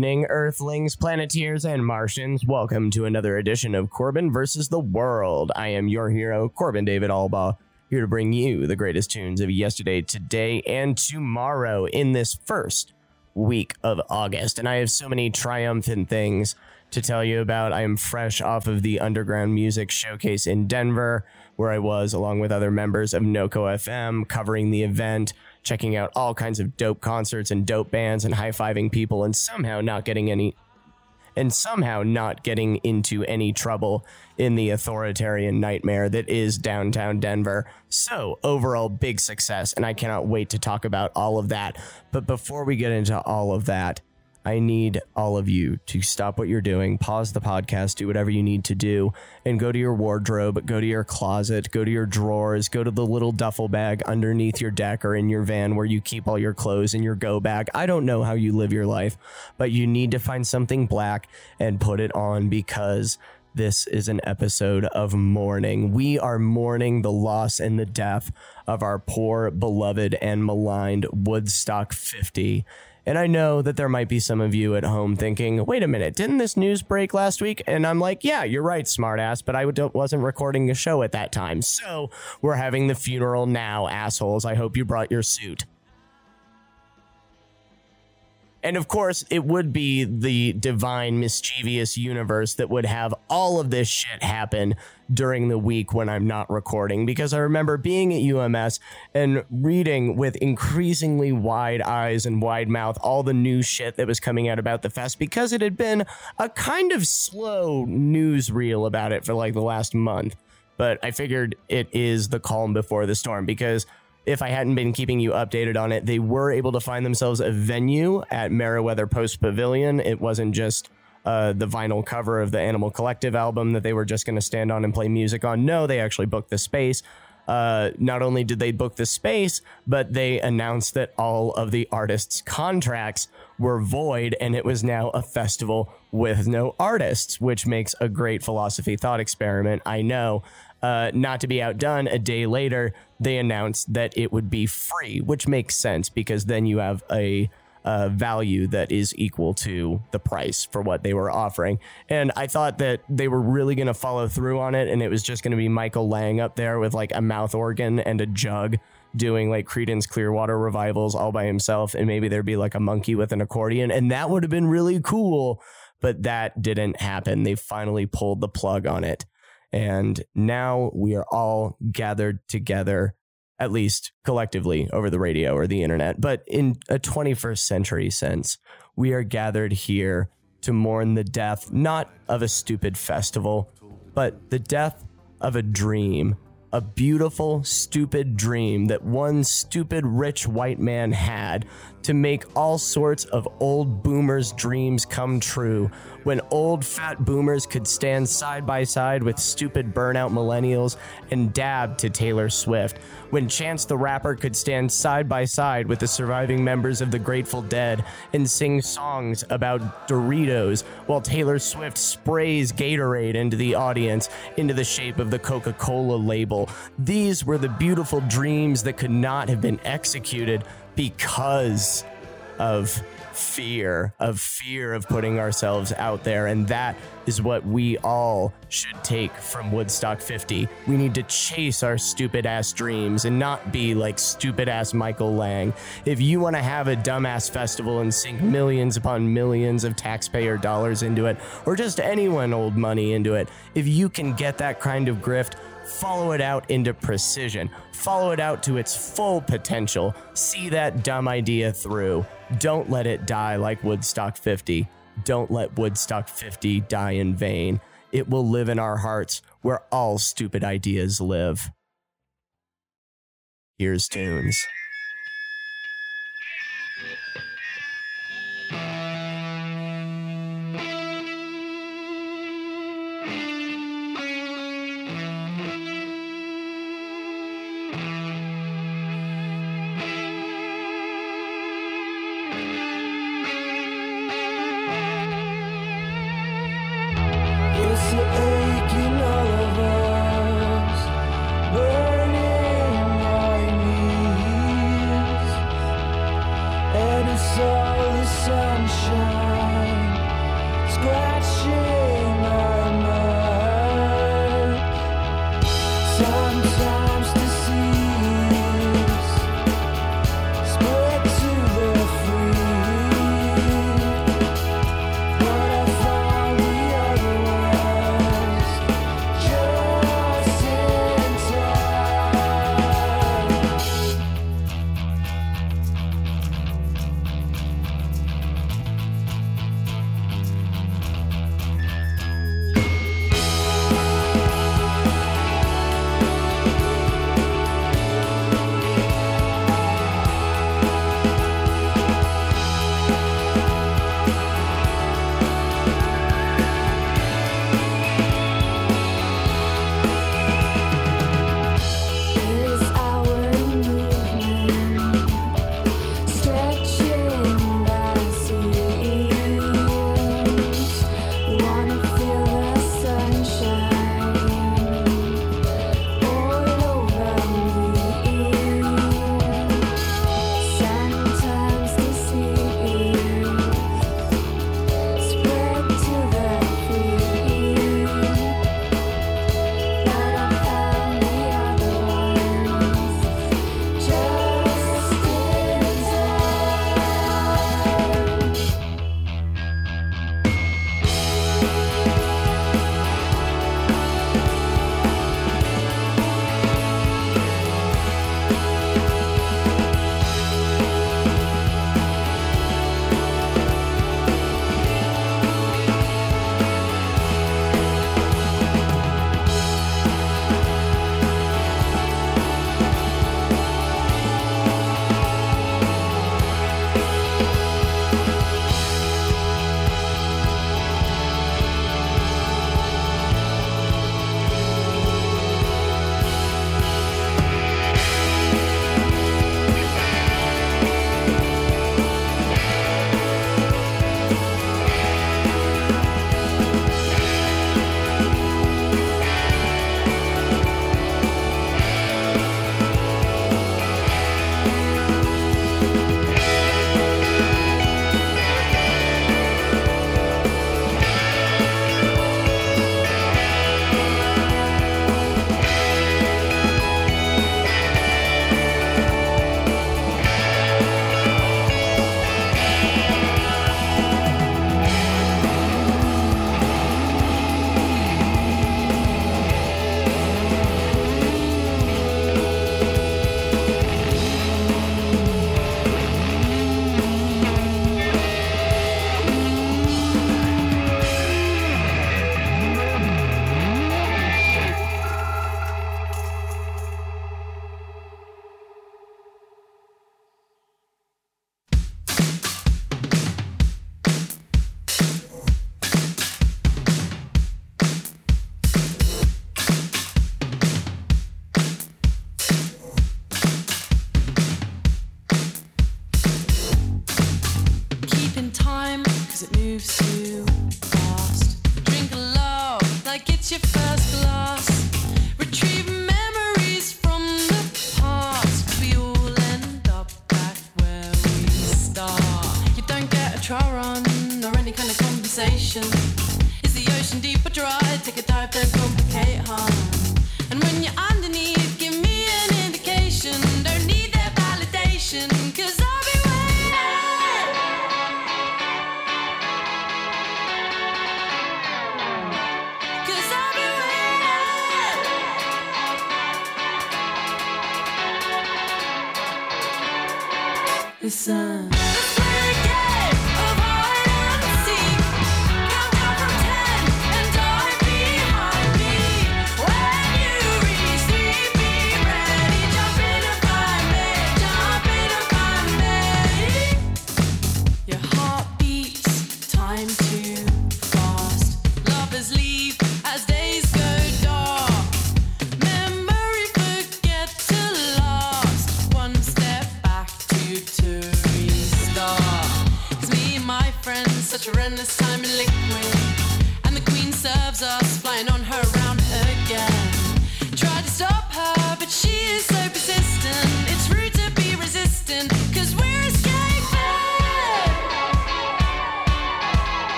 Evening, Earthlings, Planeteers, and Martians. Welcome to another edition of Corbin versus the World. I am your hero, Corbin David Alba, here to bring you the greatest tunes of yesterday, today, and tomorrow in this first week of August. And I have so many triumphant things to tell you about. I am fresh off of the Underground Music Showcase in Denver, where I was along with other members of NoCo FM covering the event checking out all kinds of dope concerts and dope bands and high fiving people and somehow not getting any and somehow not getting into any trouble in the authoritarian nightmare that is downtown Denver. So, overall, big success, and I cannot wait to talk about all of that. But before we get into all of that, I need all of you to stop what you're doing, pause the podcast, do whatever you need to do, and go to your wardrobe, go to your closet, go to your drawers, go to the little duffel bag underneath your deck or in your van where you keep all your clothes and your go bag. I don't know how you live your life, but you need to find something black and put it on because this is an episode of mourning. We are mourning the loss and the death of our poor, beloved, and maligned Woodstock 50. And I know that there might be some of you at home thinking, wait a minute, didn't this news break last week? And I'm like, yeah, you're right, smartass, but I wasn't recording a show at that time. So we're having the funeral now, assholes. I hope you brought your suit. And of course, it would be the divine, mischievous universe that would have all of this shit happen during the week when I'm not recording. Because I remember being at UMS and reading with increasingly wide eyes and wide mouth all the new shit that was coming out about the fest because it had been a kind of slow newsreel about it for like the last month. But I figured it is the calm before the storm because if I hadn't been keeping you updated on it, they were able to find themselves a venue at Merriweather Post Pavilion. It wasn't just uh, the vinyl cover of the Animal Collective album that they were just going to stand on and play music on. No, they actually booked the space. Uh, not only did they book the space, but they announced that all of the artists' contracts were void and it was now a festival with no artists, which makes a great philosophy thought experiment. I know. Uh, not to be outdone, a day later, they announced that it would be free, which makes sense because then you have a value that is equal to the price for what they were offering. And I thought that they were really going to follow through on it, and it was just going to be Michael Lang up there with like a mouth organ and a jug doing like Creedence Clearwater revivals all by himself, and maybe there'd be like a monkey with an accordion, and that would have been really cool. But that didn't happen. They finally pulled the plug on it. And now we are all gathered together, at least collectively over the radio or the internet. But in a 21st century sense, we are gathered here to mourn the death, not of a stupid festival, but the death of a dream. A beautiful, stupid dream that one stupid rich white man had to make all sorts of old boomers' dreams come true when old fat boomers could stand side by side with stupid burnout millennials and dab to Taylor Swift, when Chance the Rapper could stand side by side with the surviving members of the Grateful Dead and sing songs about Doritos while Taylor Swift sprays Gatorade into the audience into the shape of the Coca Cola label. These were the beautiful dreams that could not have been executed because of fear, of fear of putting ourselves out there. And that is what we all should take from Woodstock 50. We need to chase our stupid ass dreams and not be like stupid ass Michael Lang. If you want to have a dumbass festival and sink millions upon millions of taxpayer dollars into it, or just anyone old money into it, if you can get that kind of grift, follow it out into precision, follow it out to its full potential, see that dumb idea through. Don't let it die like Woodstock 50. Don't let Woodstock 50 die in vain. It will live in our hearts where all stupid ideas live. Here's tunes.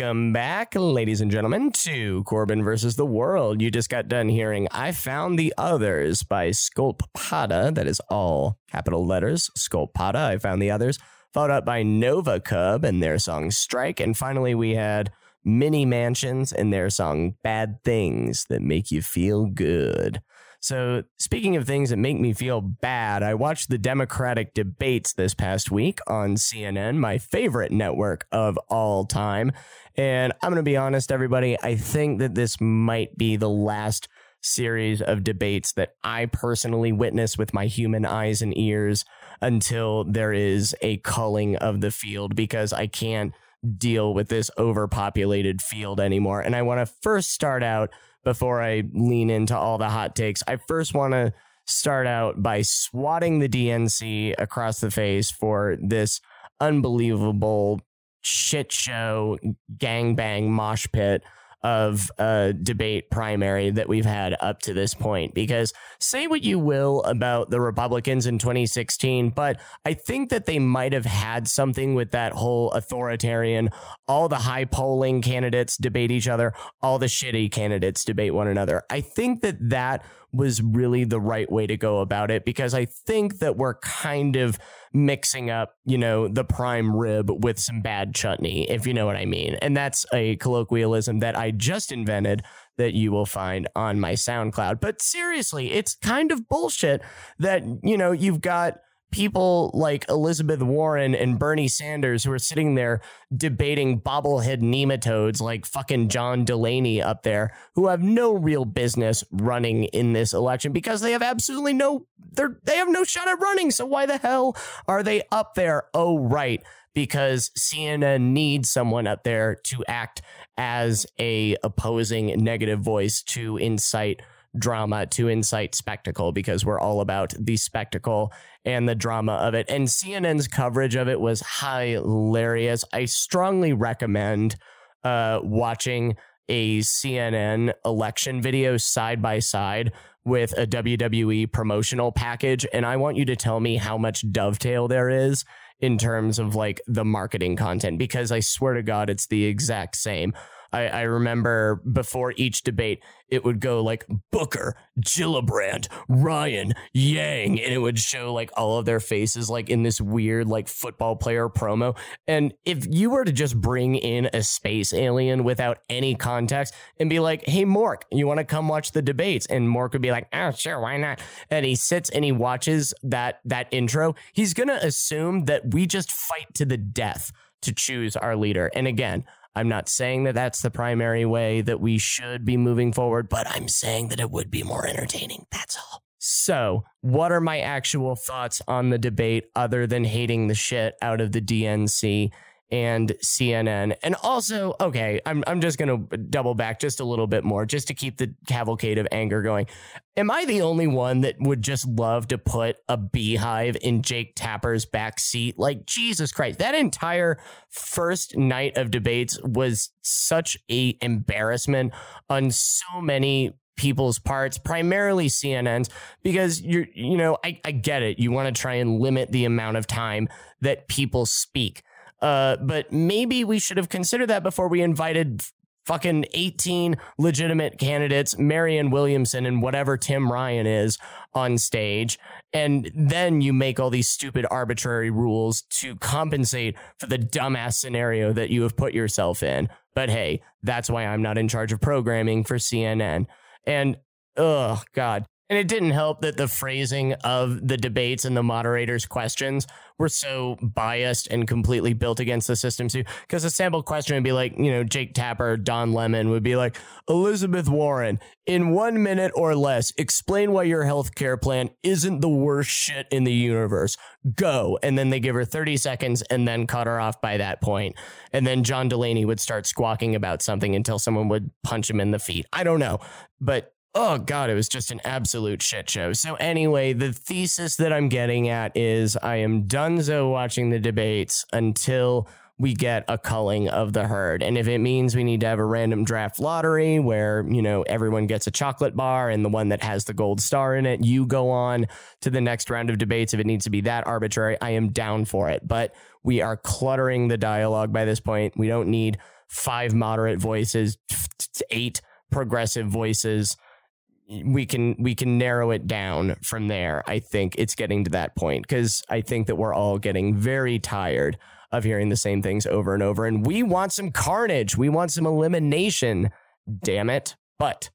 Welcome back, ladies and gentlemen, to Corbin versus the World. You just got done hearing I Found the Others by Sculpata. That is all capital letters. Sculpata, I Found the Others. Followed up by Nova Cub and their song Strike. And finally, we had Mini Mansions and their song Bad Things That Make You Feel Good. So, speaking of things that make me feel bad, I watched the Democratic debates this past week on CNN, my favorite network of all time. And I'm going to be honest, everybody, I think that this might be the last series of debates that I personally witness with my human eyes and ears until there is a culling of the field because I can't deal with this overpopulated field anymore. And I want to first start out before I lean into all the hot takes. I first want to start out by swatting the DNC across the face for this unbelievable shit show gangbang mosh pit of a debate primary that we've had up to this point. Because say what you will about the Republicans in 2016, but I think that they might have had something with that whole authoritarian, all the high polling candidates debate each other, all the shitty candidates debate one another. I think that that was really the right way to go about it because I think that we're kind of mixing up, you know, the prime rib with some bad chutney, if you know what I mean. And that's a colloquialism that I just invented that you will find on my SoundCloud. But seriously, it's kind of bullshit that, you know, you've got people like Elizabeth Warren and Bernie Sanders who are sitting there debating bobblehead nematodes like fucking John Delaney up there who have no real business running in this election because they have absolutely no they're they have no shot at running. So why the hell are they up there? Oh right because CNN needs someone up there to act as a opposing negative voice to incite drama to incite spectacle because we're all about the spectacle and the drama of it. And CNN's coverage of it was hilarious. I strongly recommend uh, watching a CNN election video side by side with a WWE promotional package. And I want you to tell me how much dovetail there is in terms of like the marketing content because I swear to God, it's the exact same. I, I remember before each debate, it would go like Booker, Gillibrand, Ryan, Yang, and it would show like all of their faces like in this weird like football player promo. And if you were to just bring in a space alien without any context and be like, hey, Mork, you want to come watch the debates? And Mork would be like, oh, sure, why not? And he sits and he watches that that intro. He's gonna assume that we just fight to the death to choose our leader. And again, I'm not saying that that's the primary way that we should be moving forward, but I'm saying that it would be more entertaining. That's all. So, what are my actual thoughts on the debate other than hating the shit out of the DNC and CNN? And also, okay, I'm, I'm just going to double back just a little bit more just to keep the cavalcade of anger going. Am I the only one that would just love to put a beehive in Jake Tapper's back seat? Like, Jesus Christ, that entire first night of debates was such a embarrassment on so many people's parts, primarily CNN's, because you're, you know, I, I get it. You want to try and limit the amount of time that people speak. Uh, but maybe we should have considered that before we invited fucking 18 legitimate candidates, Marianne Williamson and whatever Tim Ryan is on stage. And then you make all these stupid arbitrary rules to compensate for the dumbass scenario that you have put yourself in. But hey, that's why I'm not in charge of programming for CNN. And oh God. And it didn't help that the phrasing of the debates and the moderators' questions were so biased and completely built against the system too. Because a sample question would be like, you know, Jake Tapper, Don Lemon would be like, Elizabeth Warren, in one minute or less, explain why your health care plan isn't the worst shit in the universe. Go. And then they give her 30 seconds and then cut her off by that point. And then John Delaney would start squawking about something until someone would punch him in the feet. I don't know. But oh god it was just an absolute shit show. So anyway the thesis that i'm getting at is i am donezo watching the debates until we get a culling of the herd. And if it means we need to have a random draft lottery where you know everyone gets a chocolate bar and the one that has the gold star in it you go on to the next round of debates. If it needs to be that arbitrary i am down for it. But we are cluttering the dialogue by this point. We don't need five moderate voices, eight progressive voices. We can we can narrow it down from there. I think it's getting to that point because I think that we're all getting very tired of hearing the same things over and over, and we want some carnage. We want some elimination. Damn it! But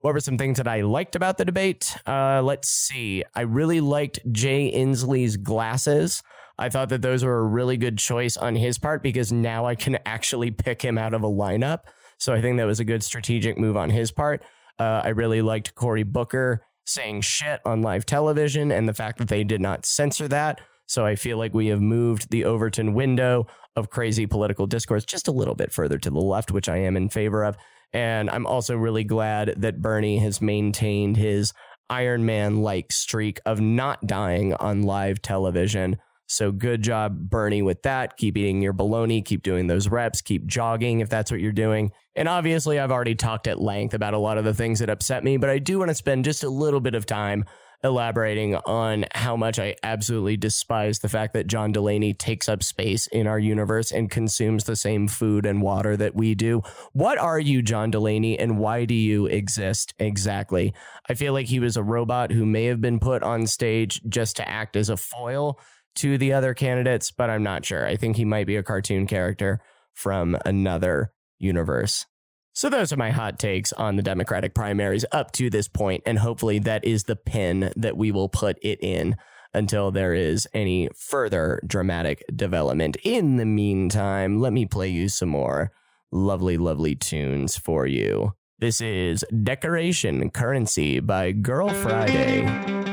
what were some things that I liked about the debate? Uh, let's see. I really liked Jay Inslee's glasses. I thought that those were a really good choice on his part because now I can actually pick him out of a lineup. So I think that was a good strategic move on his part. Uh, I really liked Cory Booker saying shit on live television and the fact that they did not censor that. So I feel like we have moved the Overton window of crazy political discourse just a little bit further to the left, which I am in favor of. And I'm also really glad that Bernie has maintained his Iron Man like streak of not dying on live television. So good job, Bernie, with that. Keep eating your bologna, keep doing those reps, keep jogging if that's what you're doing. And obviously, I've already talked at length about a lot of the things that upset me, but I do want to spend just a little bit of time elaborating on how much I absolutely despise the fact that John Delaney takes up space in our universe and consumes the same food and water that we do. What are you, John Delaney, and why do you exist exactly? I feel like he was a robot who may have been put on stage just to act as a foil to the other candidates, but I'm not sure. I think he might be a cartoon character from another universe. So those are my hot takes on the Democratic primaries up to this point, and hopefully that is the pin that we will put it in until there is any further dramatic development. In the meantime, let me play you some more lovely, lovely tunes for you. This is Decoration Currency by Girl Friday.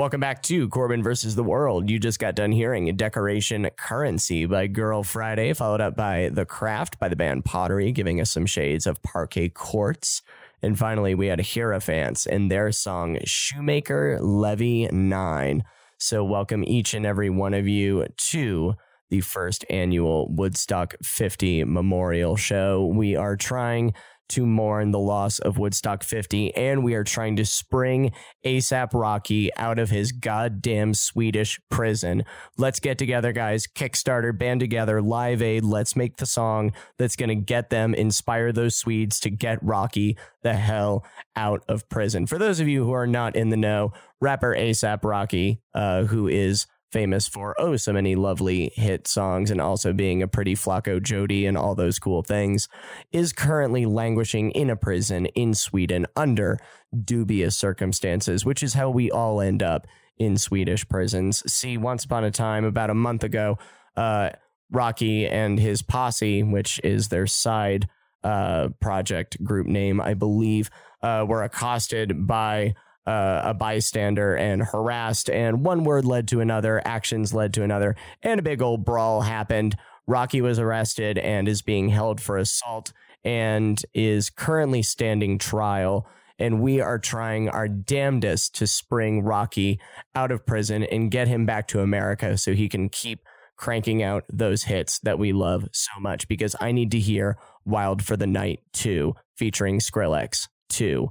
Welcome back to Corbin versus the World. You just got done hearing Decoration Currency by Girl Friday, followed up by The Craft by the band Pottery, giving us some shades of Parquet Courts. And finally, we had Hierophants and their song Shoemaker Levy 9. So, welcome each and every one of you to the first annual Woodstock 50 Memorial Show. We are trying to mourn the loss of Woodstock 50, and we are trying to spring ASAP Rocky out of his goddamn Swedish prison. Let's get together, guys. Kickstarter, band together, Live Aid. Let's make the song that's going to get them, inspire those Swedes to get Rocky the hell out of prison. For those of you who are not in the know, rapper ASAP Rocky, uh, who is famous for oh so many lovely hit songs and also being a pretty Flacko Jodye and all those cool things, is currently languishing in a prison in Sweden under dubious circumstances, which is how we all end up in Swedish prisons. See, once upon a time, about a month ago, uh, Rocky and his posse, which is their side uh, project group name, I believe, uh, were accosted by uh, a bystander and harassed, and one word led to another, actions led to another, and a big old brawl happened. Rocky was arrested and is being held for assault and is currently standing trial. And we are trying our damnedest to spring Rocky out of prison and get him back to America so he can keep cranking out those hits that we love so much. Because I need to hear Wild for the Night 2 featuring Skrillex 2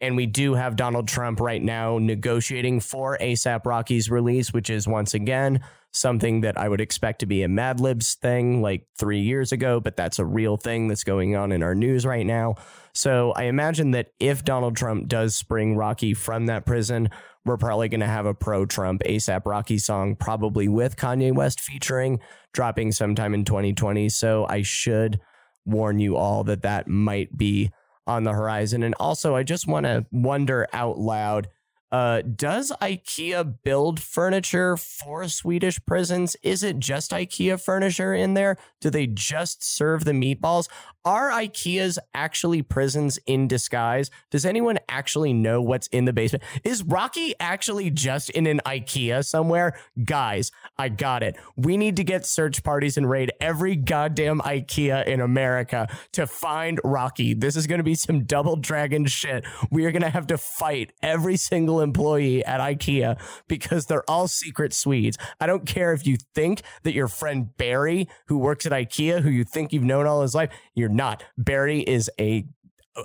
and we do have Donald Trump right now negotiating for ASAP Rocky's release, which is once again something that I would expect to be a Mad Libs thing like three years ago, but that's a real thing that's going on in our news right now. So I imagine that if Donald Trump does spring Rocky from that prison, we're probably going to have a pro Trump ASAP Rocky song, probably with Kanye West featuring, dropping sometime in 2020. So I should warn you all that that might be on the horizon. And also, I just want to wonder out loud uh, does IKEA build furniture for Swedish prisons? Is it just IKEA furniture in there? Do they just serve the meatballs? Are IKEAs actually prisons in disguise? Does anyone actually know what's in the basement? Is Rocky actually just in an IKEA somewhere? Guys, I got it. We need to get search parties and raid every goddamn IKEA in America to find Rocky. This is going to be some double dragon shit. We are going to have to fight every single employee at IKEA because they're all secret Swedes. I don't care if you think that your friend Barry, who works at IKEA, who you think you've known all his life, you're not. Barry is a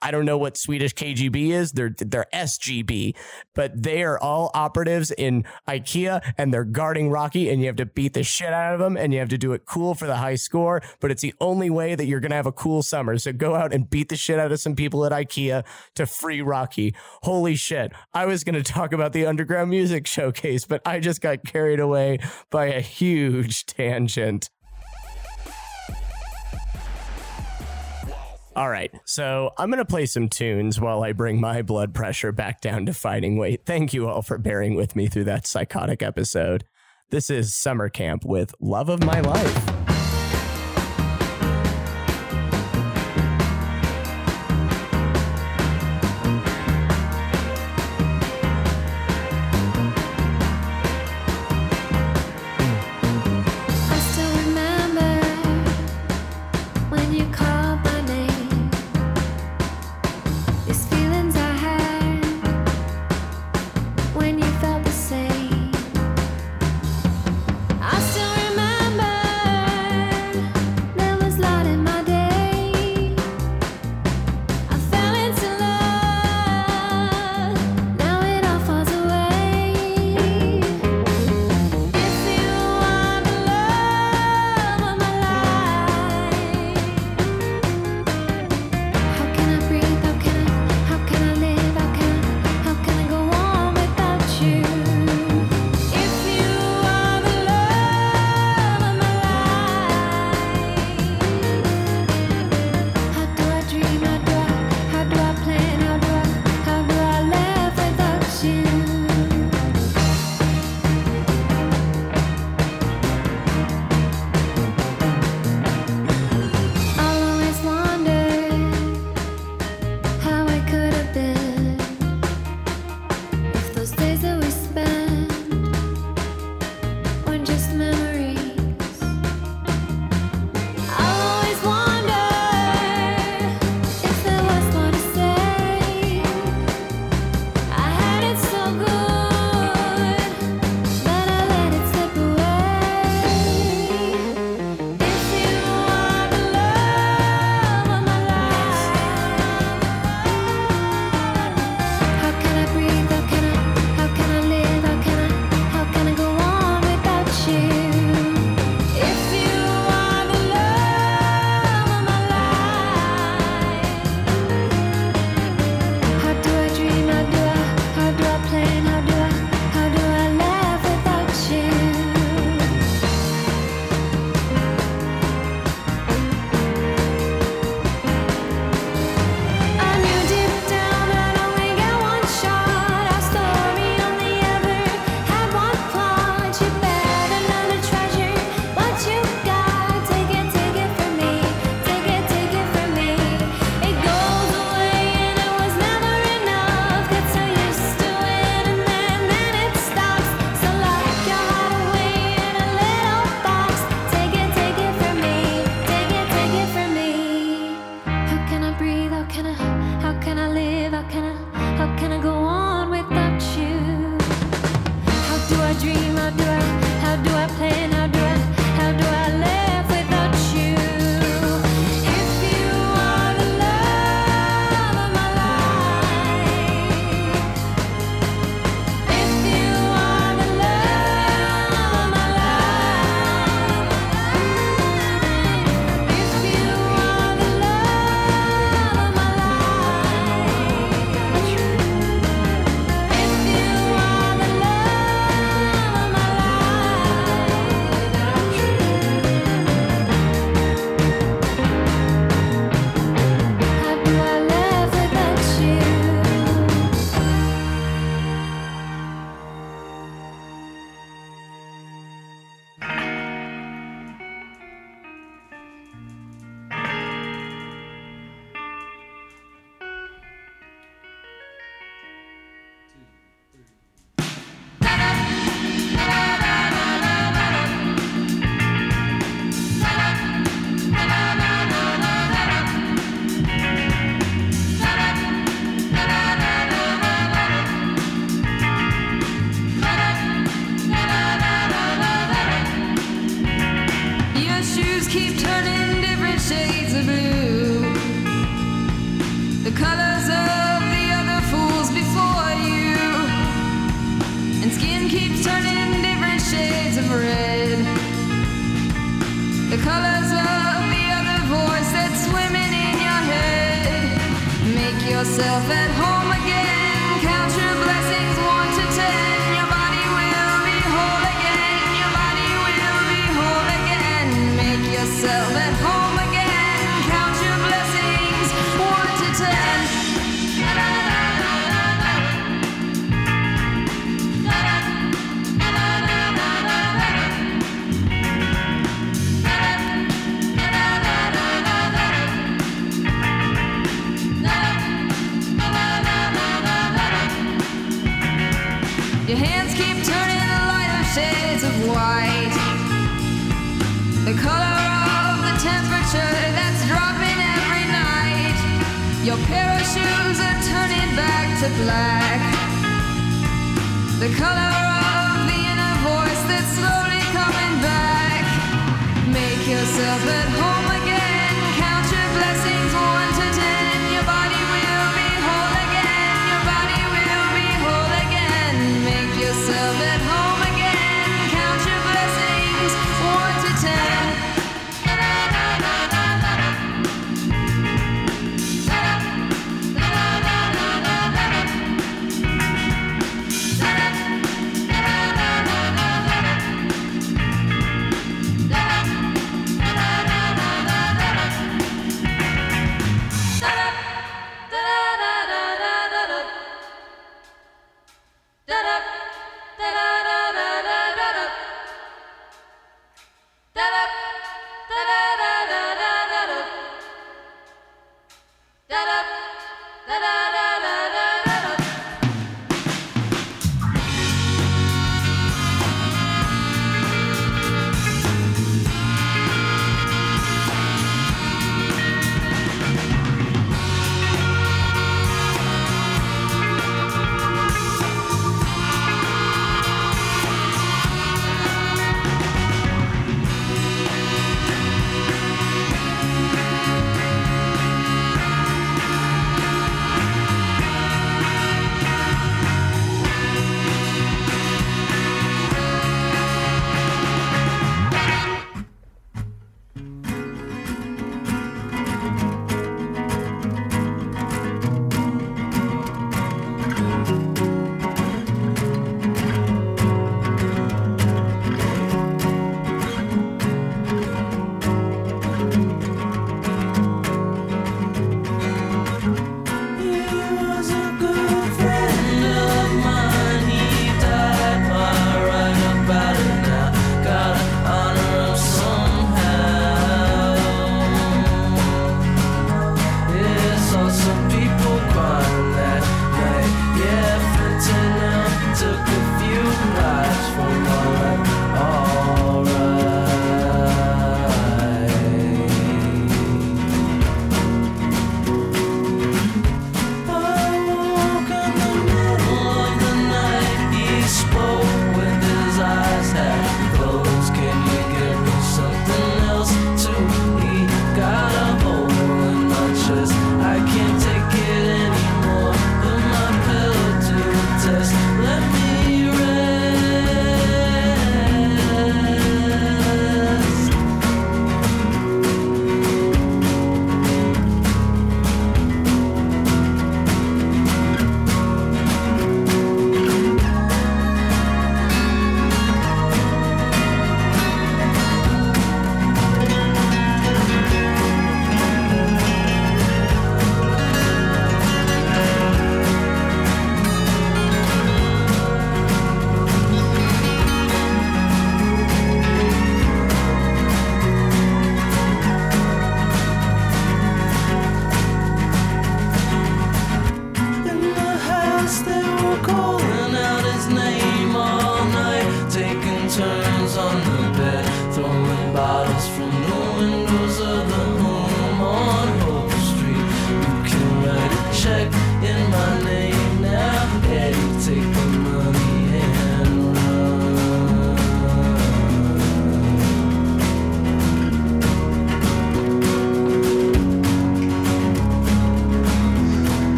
I don't know what Swedish KGB is. They're they're SGB, but they are all operatives in IKEA and they're guarding Rocky and you have to beat the shit out of them and you have to do it cool for the high score, but it's the only way that you're going to have a cool summer. So go out and beat the shit out of some people at IKEA to free Rocky. Holy shit. I was going to talk about the underground music showcase, but I just got carried away by a huge tangent. All right, so I'm going to play some tunes while I bring my blood pressure back down to fighting weight. Thank you all for bearing with me through that psychotic episode. This is Summer Camp with Love of My Life.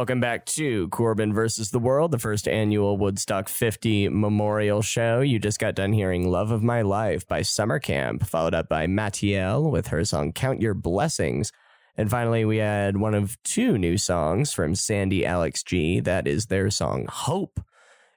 Welcome back to Corbin versus the World, the first annual Woodstock 50 memorial show. You just got done hearing Love of My Life by Summer Camp, followed up by Mattiel with her song Count Your Blessings. And finally, we had one of two new songs from Sandy Alex G. That is their song Hope.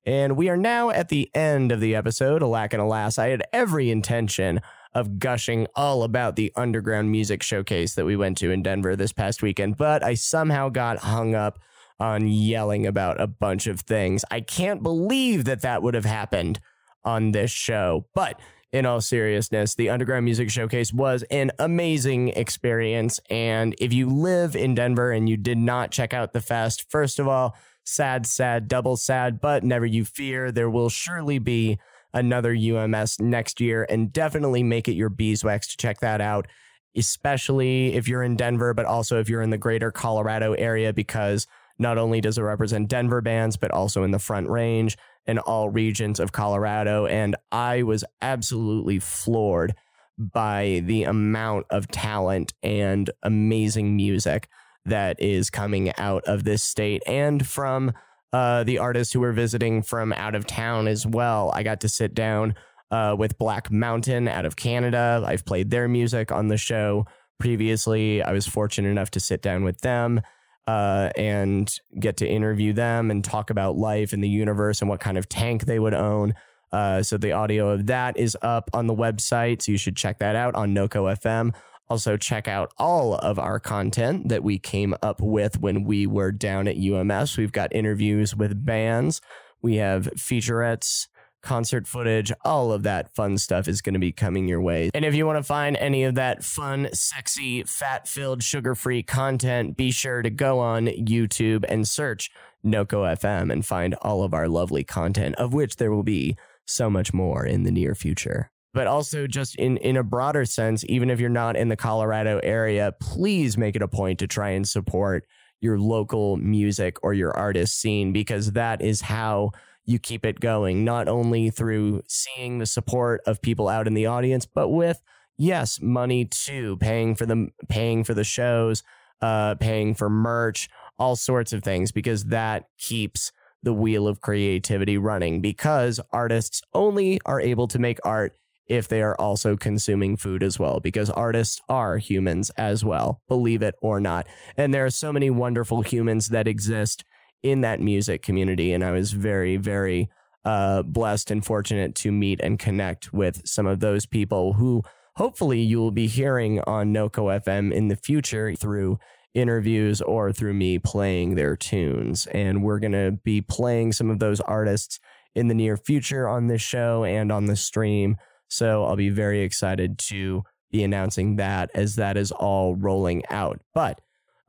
And we are now at the end of the episode. Alack and alas, I had every intention of gushing all about the underground music showcase that we went to in Denver this past weekend, but I somehow got hung up on yelling about a bunch of things. I can't believe that that would have happened on this show. But in all seriousness, the Underground Music Showcase was an amazing experience. And if you live in Denver and you did not check out the fest, first of all, sad, sad, double sad, but never you fear, there will surely be another UMS next year and definitely make it your beeswax to check that out, especially if you're in Denver, but also if you're in the greater Colorado area, because not only does it represent Denver bands, but also in the Front Range and all regions of Colorado. And I was absolutely floored by the amount of talent and amazing music that is coming out of this state and from uh, the artists who were visiting from out of town as well. I got to sit down uh, with Black Mountain out of Canada. I've played their music on the show previously. I was fortunate enough to sit down with them uh, and get to interview them and talk about life and the universe and what kind of tank they would own. Uh, so the audio of that is up on the website. So you should check that out on NoCo FM. Also, check out all of our content that we came up with when we were down at UMS. We've got interviews with bands, we have featurettes, concert footage, all of that fun stuff is going to be coming your way. And if you want to find any of that fun, sexy, fat filled, sugar free content, be sure to go on YouTube and search NoCo FM and find all of our lovely content, of which there will be so much more in the near future but also just in in a broader sense even if you're not in the Colorado area please make it a point to try and support your local music or your artist scene because that is how you keep it going not only through seeing the support of people out in the audience but with yes money too paying for the paying for the shows uh paying for merch all sorts of things because that keeps the wheel of creativity running because artists only are able to make art if they are also consuming food as well, because artists are humans as well, believe it or not. And there are so many wonderful humans that exist in that music community. And I was very, very uh, blessed and fortunate to meet and connect with some of those people who hopefully you will be hearing on NoCo FM in the future through interviews or through me playing their tunes. And we're going to be playing some of those artists in the near future on this show and on the stream. So I'll be very excited to be announcing that as that is all rolling out. But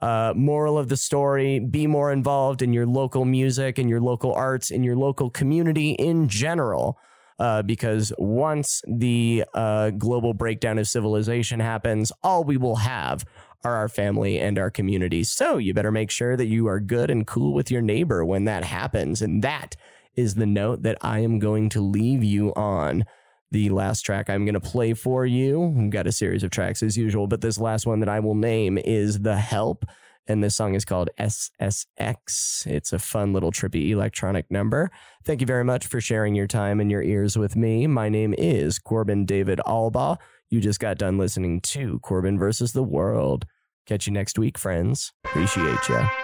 uh, moral of the story be more involved in your local music and your local arts and your local community in general. Uh, because once the uh, global breakdown of civilization happens, all we will have are our family and our community. So you better make sure that you are good and cool with your neighbor when that happens. And that is the note that I am going to leave you on the last track I'm going to play for you. We've got a series of tracks as usual, but this last one that I will name is The Help. And this song is called SSX. It's a fun little trippy electronic number. Thank you very much for sharing your time and your ears with me. My name is Corbin David Alba. You just got done listening to Corbin versus the World. Catch you next week, friends. Appreciate ya.